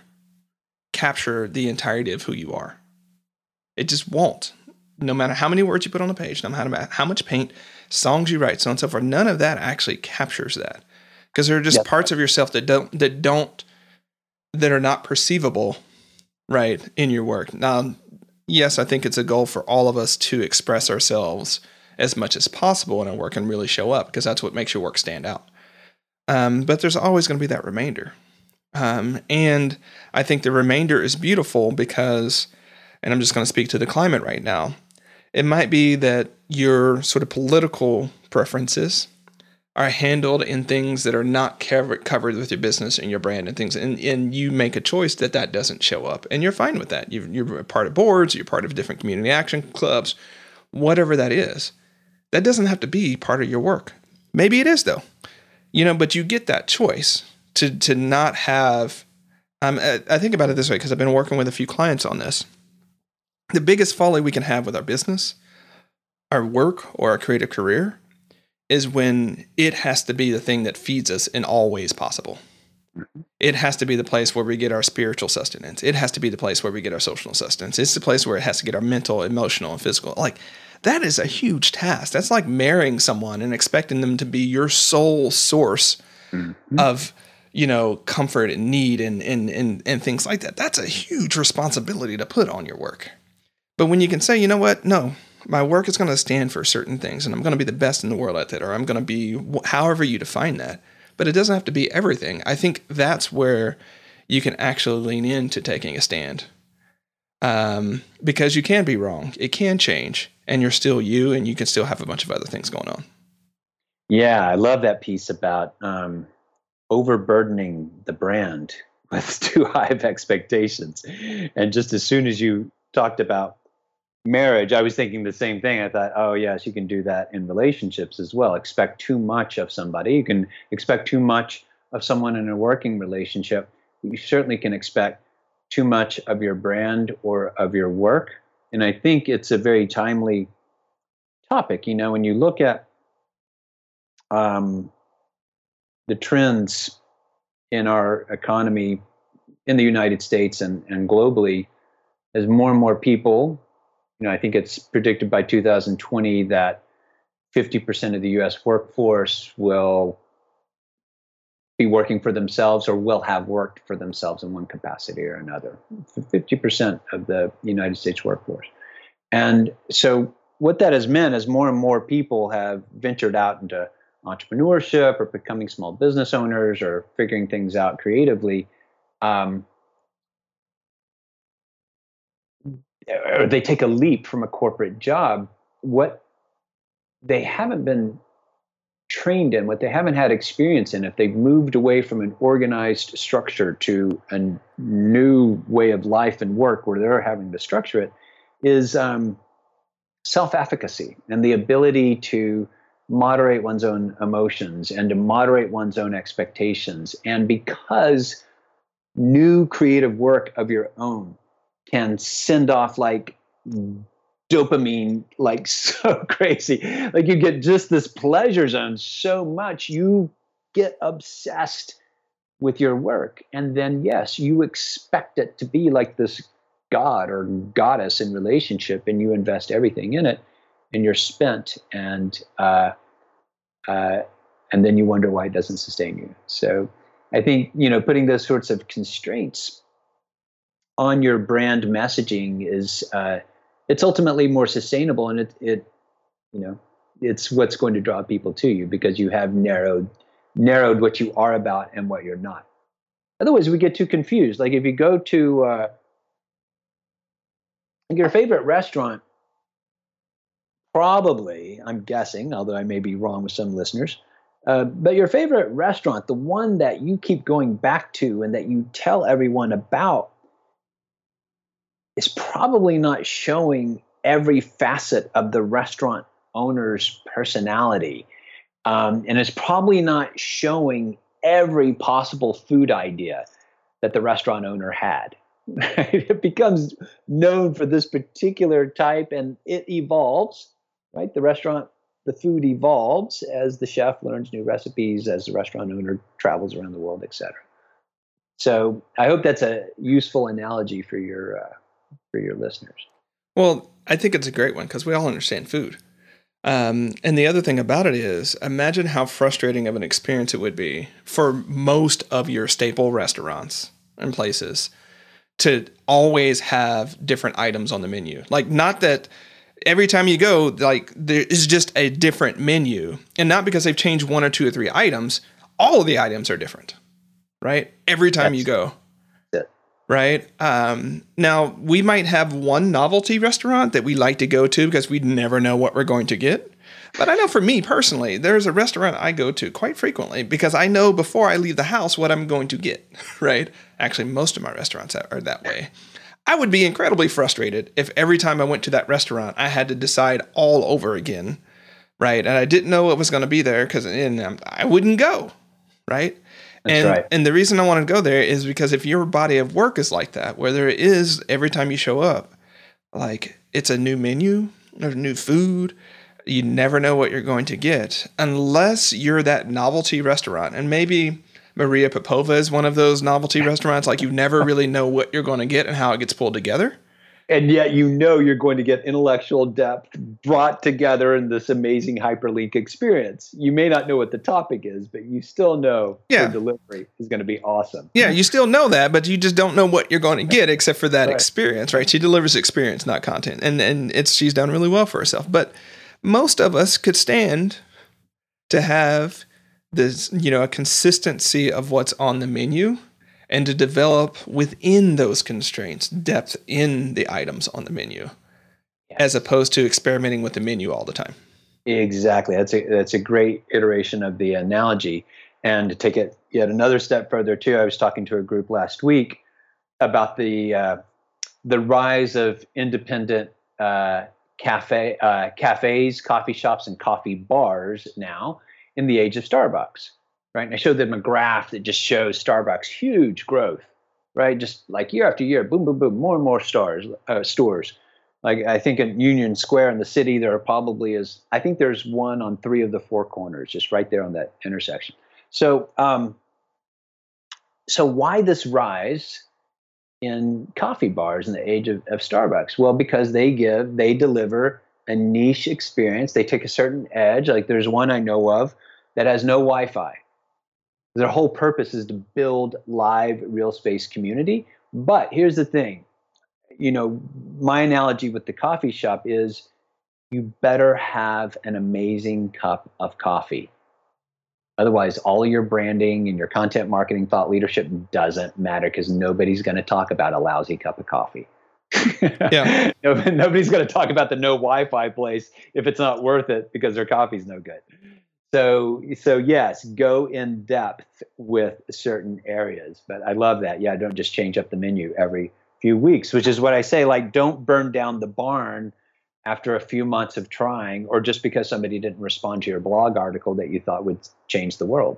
capture the entirety of who you are. It just won't. No matter how many words you put on a page, no matter how much paint, songs you write, so on and so forth. None of that actually captures that because there are just yep. parts of yourself that don't that don't that are not perceivable, right, in your work. Now, yes, I think it's a goal for all of us to express ourselves as much as possible in our work and really show up because that's what makes your work stand out. Um, but there's always going to be that remainder. Um, and I think the remainder is beautiful because, and I'm just going to speak to the climate right now. It might be that your sort of political preferences are handled in things that are not covered with your business and your brand and things and, and you make a choice that that doesn't show up and you're fine with that. You you're part of boards you're part of different community action clubs whatever that is. That doesn't have to be part of your work. Maybe it is though. You know but you get that choice to to not have um, I think about it this way because I've been working with a few clients on this the biggest folly we can have with our business, our work, or our creative career is when it has to be the thing that feeds us in all ways possible. It has to be the place where we get our spiritual sustenance. It has to be the place where we get our social sustenance. It's the place where it has to get our mental, emotional, and physical. Like that is a huge task. That's like marrying someone and expecting them to be your sole source mm-hmm. of you know comfort and need and, and and and things like that. That's a huge responsibility to put on your work. But when you can say, you know what, no, my work is going to stand for certain things and I'm going to be the best in the world at it, or I'm going to be however you define that. But it doesn't have to be everything. I think that's where you can actually lean into taking a stand. Um, because you can be wrong, it can change, and you're still you, and you can still have a bunch of other things going on. Yeah, I love that piece about um, overburdening the brand with too high of expectations. And just as soon as you talked about marriage, I was thinking the same thing. I thought, oh, yes, you can do that in relationships as well. Expect too much of somebody. You can expect too much of someone in a working relationship. You certainly can expect too much of your brand or of your work. And I think it's a very timely topic. You know, when you look at um, the trends in our economy in the United States and, and globally, as more and more people you know, I think it's predicted by 2020 that 50% of the US workforce will be working for themselves or will have worked for themselves in one capacity or another. 50% of the United States workforce. And so, what that has meant is more and more people have ventured out into entrepreneurship or becoming small business owners or figuring things out creatively. Um, or they take a leap from a corporate job, what they haven't been trained in, what they haven't had experience in, if they've moved away from an organized structure to a new way of life and work where they're having to structure it, is um, self efficacy and the ability to moderate one's own emotions and to moderate one's own expectations. And because new creative work of your own can send off like dopamine like so crazy. Like you get just this pleasure zone so much, you get obsessed with your work. And then, yes, you expect it to be like this god or goddess in relationship, and you invest everything in it, and you're spent, and uh, uh, and then you wonder why it doesn't sustain you. So, I think you know putting those sorts of constraints on your brand messaging is uh, it's ultimately more sustainable and it it you know it's what's going to draw people to you because you have narrowed narrowed what you are about and what you're not Otherwise, we get too confused. Like if you go to uh, your favorite restaurant, probably, I'm guessing, although I may be wrong with some listeners, uh, but your favorite restaurant, the one that you keep going back to and that you tell everyone about, is probably not showing every facet of the restaurant owner's personality. Um, and it's probably not showing every possible food idea that the restaurant owner had. it becomes known for this particular type and it evolves, right? The restaurant, the food evolves as the chef learns new recipes, as the restaurant owner travels around the world, etc. So I hope that's a useful analogy for your uh, for your listeners. Well, I think it's a great one because we all understand food. Um, and the other thing about it is, imagine how frustrating of an experience it would be for most of your staple restaurants and places to always have different items on the menu. Like, not that every time you go, like, there is just a different menu. And not because they've changed one or two or three items, all of the items are different, right? Every time you go right? Um, now, we might have one novelty restaurant that we like to go to because we never know what we're going to get. But I know for me personally, there's a restaurant I go to quite frequently because I know before I leave the house what I'm going to get, right? Actually, most of my restaurants are that way. I would be incredibly frustrated if every time I went to that restaurant, I had to decide all over again, right? And I didn't know what was going to be there because I wouldn't go, right? That's and, right. And the reason I want to go there is because if your body of work is like that, where there is every time you show up, like it's a new menu or new food, you never know what you're going to get unless you're that novelty restaurant. And maybe Maria Popova is one of those novelty restaurants. Like you never really know what you're going to get and how it gets pulled together and yet you know you're going to get intellectual depth brought together in this amazing hyperlink experience. You may not know what the topic is, but you still know yeah. the delivery is going to be awesome. Yeah, you still know that, but you just don't know what you're going to get except for that right. experience, right? She delivers experience, not content. And and it's she's done really well for herself. But most of us could stand to have this, you know, a consistency of what's on the menu and to develop within those constraints depth in the items on the menu yeah. as opposed to experimenting with the menu all the time. Exactly. That's a that's a great iteration of the analogy. And to take it yet another step further too i was talking to a group last week about the uh, the rise of independent uh, cafe uh, cafes coffee shops and coffee bars now in the age of starbucks right? And I showed them a graph that just shows Starbucks huge growth, right? Just like year after year, boom, boom, boom, more and more stars, uh, stores. Like I think in Union Square in the city, there are probably is I think there's one on three of the four corners, just right there on that intersection. So, um, so why this rise in coffee bars in the age of, of Starbucks? Well, because they give, they deliver a niche experience. They take a certain edge. Like there's one I know of that has no Wi-Fi their whole purpose is to build live real space community. But here's the thing you know, my analogy with the coffee shop is you better have an amazing cup of coffee. Otherwise, all your branding and your content marketing thought leadership doesn't matter because nobody's going to talk about a lousy cup of coffee. yeah. nobody's going to talk about the no Wi-Fi place if it's not worth it because their coffee's no good. So, so yes, go in depth with certain areas. But I love that. Yeah, don't just change up the menu every few weeks, which is what I say. Like, don't burn down the barn after a few months of trying, or just because somebody didn't respond to your blog article that you thought would change the world.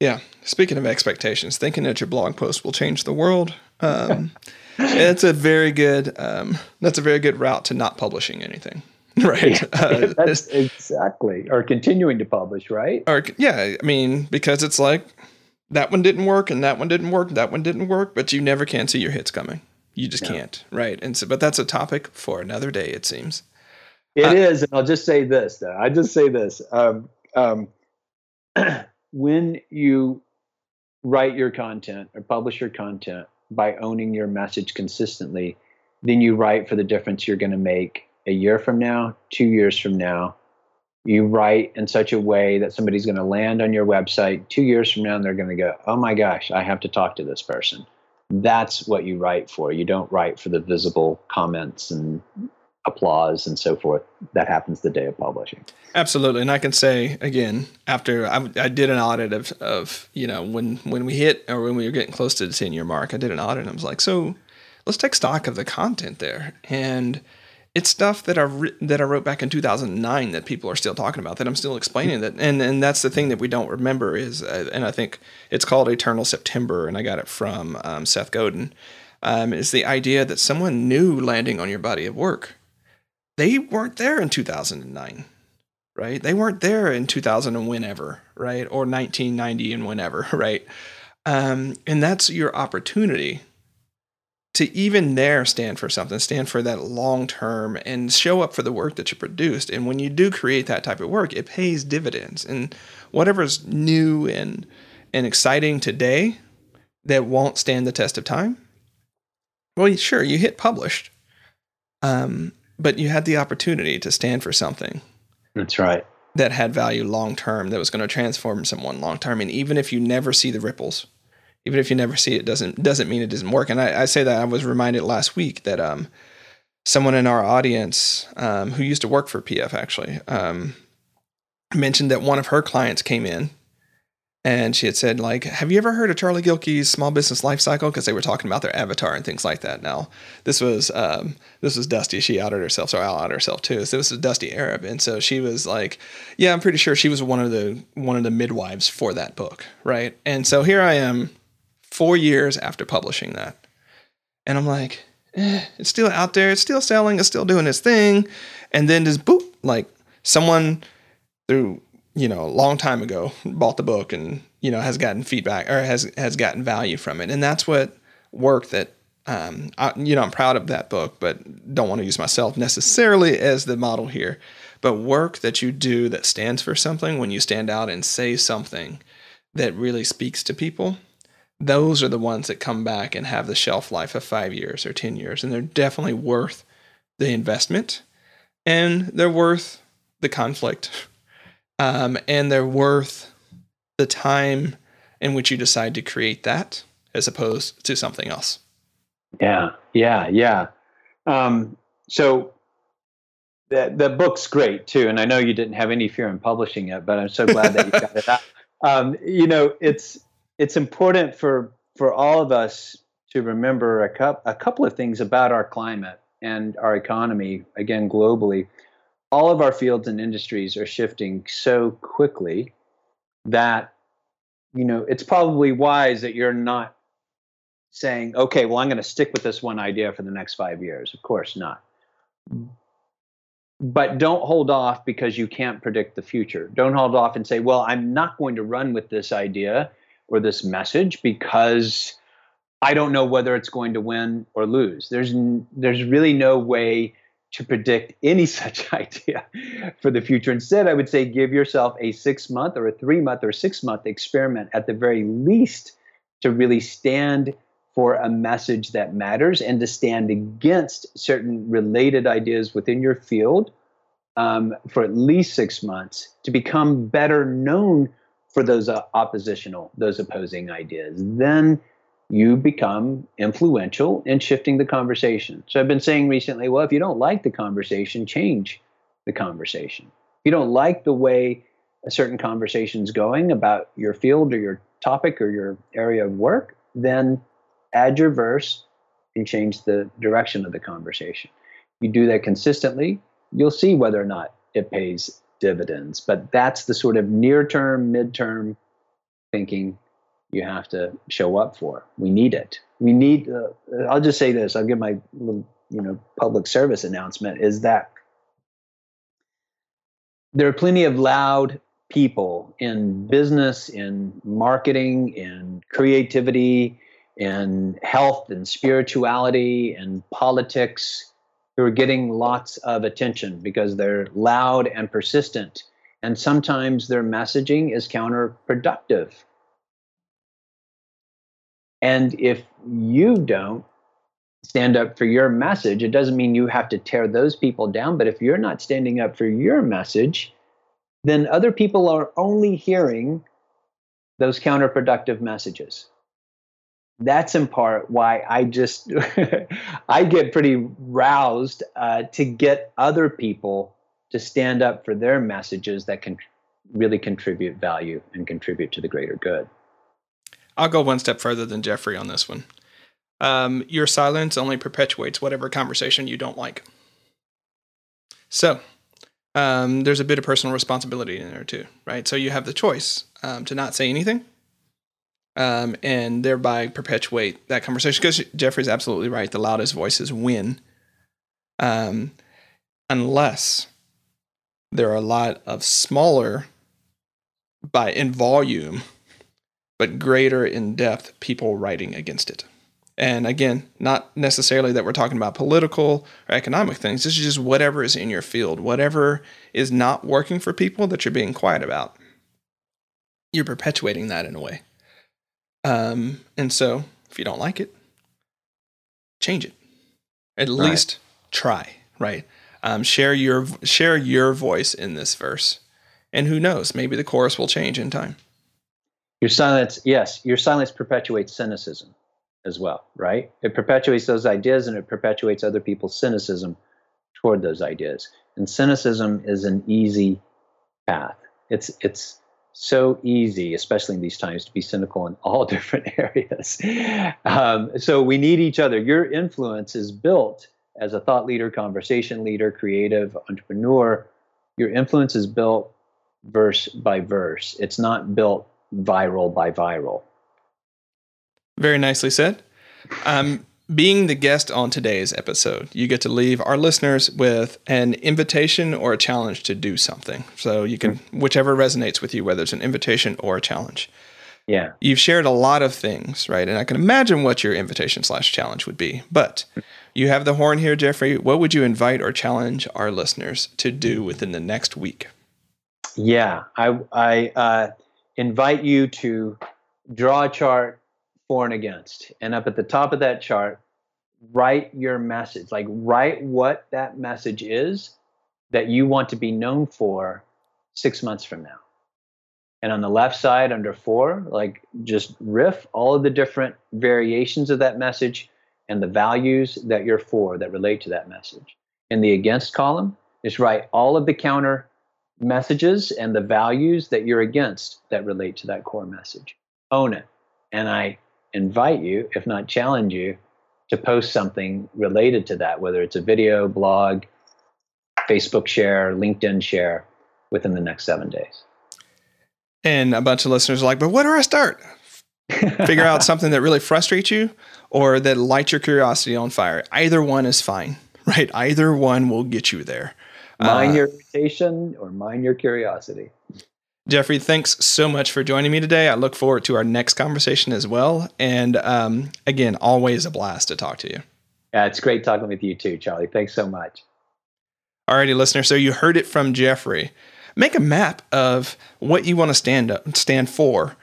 Yeah. Speaking of expectations, thinking that your blog post will change the world. Um, it's a very good. Um, that's a very good route to not publishing anything. right. Uh, that's exactly. Or continuing to publish right? Or yeah i mean because it's like that one didn't work and that one didn't work that one didn't work but you never can see your hits coming. You just no. can't right? And so but that's a topic for another day it seems. It uh, is, and i'll just say this though. I just say this. Um, um, when you write your content or publish your content by owning your message consistently then you write for the difference you're going to make a year from now, two years from now, you write in such a way that somebody's going to land on your website two years from now and they're going to go, oh my gosh, I have to talk to this person. That's what you write for. You don't write for the visible comments and applause and so forth that happens the day of publishing. Absolutely, and I can say again after I, I, did an audit of of you know when when we hit or when we were getting close to the ten year mark, I did an audit and I was like, so let's take stock of the content there and it's stuff that I that I wrote back in 2009 that people are still talking about that I'm still explaining that and and that's the thing that we don't remember is uh, and I think it's called Eternal September and I got it from um, Seth Godin um, is the idea that someone new landing on your body of work they weren't there in 2009 right? They weren't there in 2000 and whenever right? Or 1990 and whenever right? Um, and that's your opportunity to even there stand for something, stand for that long term and show up for the work that you produced. And when you do create that type of work, it pays dividends. And whatever's new and and exciting today that won't stand the test of time, well, sure, you hit published, um, but you had the opportunity to stand for something. That's right. That had value long term, that was going to transform someone long term. And even if you never see the ripples, even if you never see it doesn't doesn't mean it doesn't work. And i, I say that i was reminded last week that um, someone in our audience um, who used to work for pf actually um, mentioned that one of her clients came in and she had said like have you ever heard of charlie gilkey's small business life cycle? Because they were talking about their avatar and things like that. Now this was um, this was Dusti. She outed herself so i'll out herself too. So this was Dusti Arab. And so she was like yeah i'm pretty sure she was one of the one of the midwives for that book right? And so here i am four years after publishing that. And I'm like, eh, it's still out there, it's still selling, it's still doing its thing. And then just boop, like someone through, you know, a long time ago bought the book and, you know, has gotten feedback or has has gotten value from it. And that's what work that um, I, you know, I'm proud of that book, but don't want to use myself necessarily as the model here. But work that you do that stands for something, when you stand out and say something that really speaks to people, those are the ones that come back and have the shelf life of five years or 10 years. And they're definitely worth the investment and they're worth the conflict. Um, and they're worth the time in which you decide to create that as opposed to something else. Yeah, yeah, yeah. Um, so the, the book's great too. And I know you didn't have any fear in publishing it, but I'm so glad that you got it out. Um, you know, it's it's important for for all of us to remember a, cup, a couple of things about our climate and our economy again globally. All of our fields and industries are shifting so quickly that you know it's probably wise that you're not saying okay well i'm going to stick with this one idea for the next 5 years. Of course not. But don't hold off because you can't predict the future. Don't hold off and say well i'm not going to run with this idea or this message because I don't know whether it's going to win or lose. There's there's really no way to predict any such idea for the future. Instead, I would say give yourself a 6 month or a 3 month or 6 month experiment at the very least to really stand for a message that matters and to stand against certain related ideas within your field um, for at least six months to become better known for those uh, oppositional, those opposing ideas. Then you become influential in shifting the conversation. So I've been saying recently, well, if you don't like the conversation, change the conversation. If you don't like the way a certain conversation is going about your field or your topic or your area of work, then add your verse and change the direction of the conversation. You do that consistently, you'll see whether or not it pays dividends. But that's the sort of near term, midterm thinking you have to show up for. We need it. We need. Uh, I'll just say this. I'll give my little, you know, public service announcement. Is that there are plenty of loud people in business, in marketing, in creativity, in health and spirituality and politics who are getting lots of attention because they're loud and persistent. And sometimes their messaging is counterproductive. And if you don't stand up for your message, it doesn't mean you have to tear those people down. But if you're not standing up for your message, then other people are only hearing those counterproductive messages. That's in part why I just I get pretty roused uh, to get other people to stand up for their messages that can really contribute value and contribute to the greater good. I'll go one step further than Jeffrey on this one. Um, your silence only perpetuates whatever conversation you don't like. So, um, there's a bit of personal responsibility in there too, right? So you have the choice um, to not say anything, um, and thereby perpetuate that conversation. Because Jeffrey's absolutely right; the loudest voices win, um, unless there are a lot of smaller, by in volume, but greater in depth people writing against it. And again, not necessarily that we're talking about political or economic things. This is just whatever is in your field, whatever is not working for people that you're being quiet about. You're perpetuating that in a way. Um, and so, if you don't like it, change it. At right. least try. Right. Um, share your share your voice in this verse, and who knows? Maybe the chorus will change in time. Your silence, yes, your silence perpetuates cynicism as well, right? It perpetuates those ideas and it perpetuates other people's cynicism toward those ideas. And cynicism is an easy path. It's it's so easy, especially in these times, to be cynical in all different areas. Um, so we need each other. Your influence is built as a thought leader, conversation leader, creative entrepreneur. Your influence is built verse by verse. It's not built viral by viral. Very nicely said. Um, being the guest on today's episode, you get to leave our listeners with an invitation or a challenge to do something. So you can, whichever resonates with you, whether it's an invitation or a challenge. Yeah. You've shared a lot of things, right? And I can imagine what your invitation slash challenge would be. But you have the horn here, Jeffrey. What would you invite or challenge our listeners to do within the next week? Yeah, I, I uh, invite you to draw a chart for and against. And up at the top of that chart, write your message. Like, write what that message is that you want to be known for six months from now. And on the left side, under for, like just riff all of the different variations of that message and the values that you're for that relate to that message. In the against column, just write all of the counter messages and the values that you're against that relate to that core message. Own it. And I invite you, if not challenge you, to post something related to that, whether it's a video, blog, Facebook share, LinkedIn share within the next seven days. And a bunch of listeners are like, but where do I start? Figure out something that really frustrates you or that lights your curiosity on fire. Either one is fine, right? Either one will get you there. Mind uh, your irritation or mind your curiosity. Jeffrey, thanks so much for joining me today. I look forward to our next conversation as well. And um, again, always a blast to talk to you. Yeah, it's great talking with you too, Charlie. Thanks so much. Alrighty, listener. So you heard it from Jeffrey. Make a map of what you want to stand up, stand for.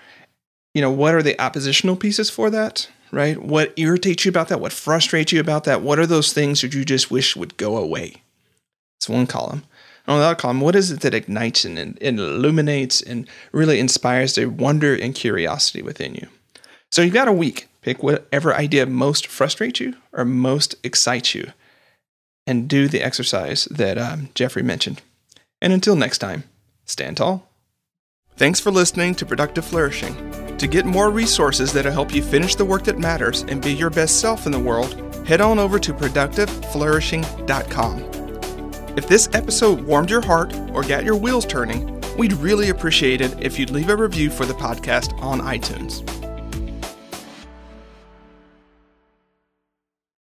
You know, what are the oppositional pieces for that? Right? What irritates you about that? What frustrates you about that? What are those things that you just wish would go away? It's one column on the column, what is it that ignites and, and, illuminates and really inspires the wonder and curiosity within you? So you've got a week. Pick whatever idea most frustrates you or most excites you, and do the exercise that um, Jeffrey mentioned. And until next time, stand tall. Thanks for listening to Productive Flourishing. To get more resources that'll help you finish the work that matters and be your best self in the world, head on over to productiveflourishing.com. If this episode warmed your heart or got your wheels turning, we'd really appreciate it if you'd leave a review for the podcast on iTunes.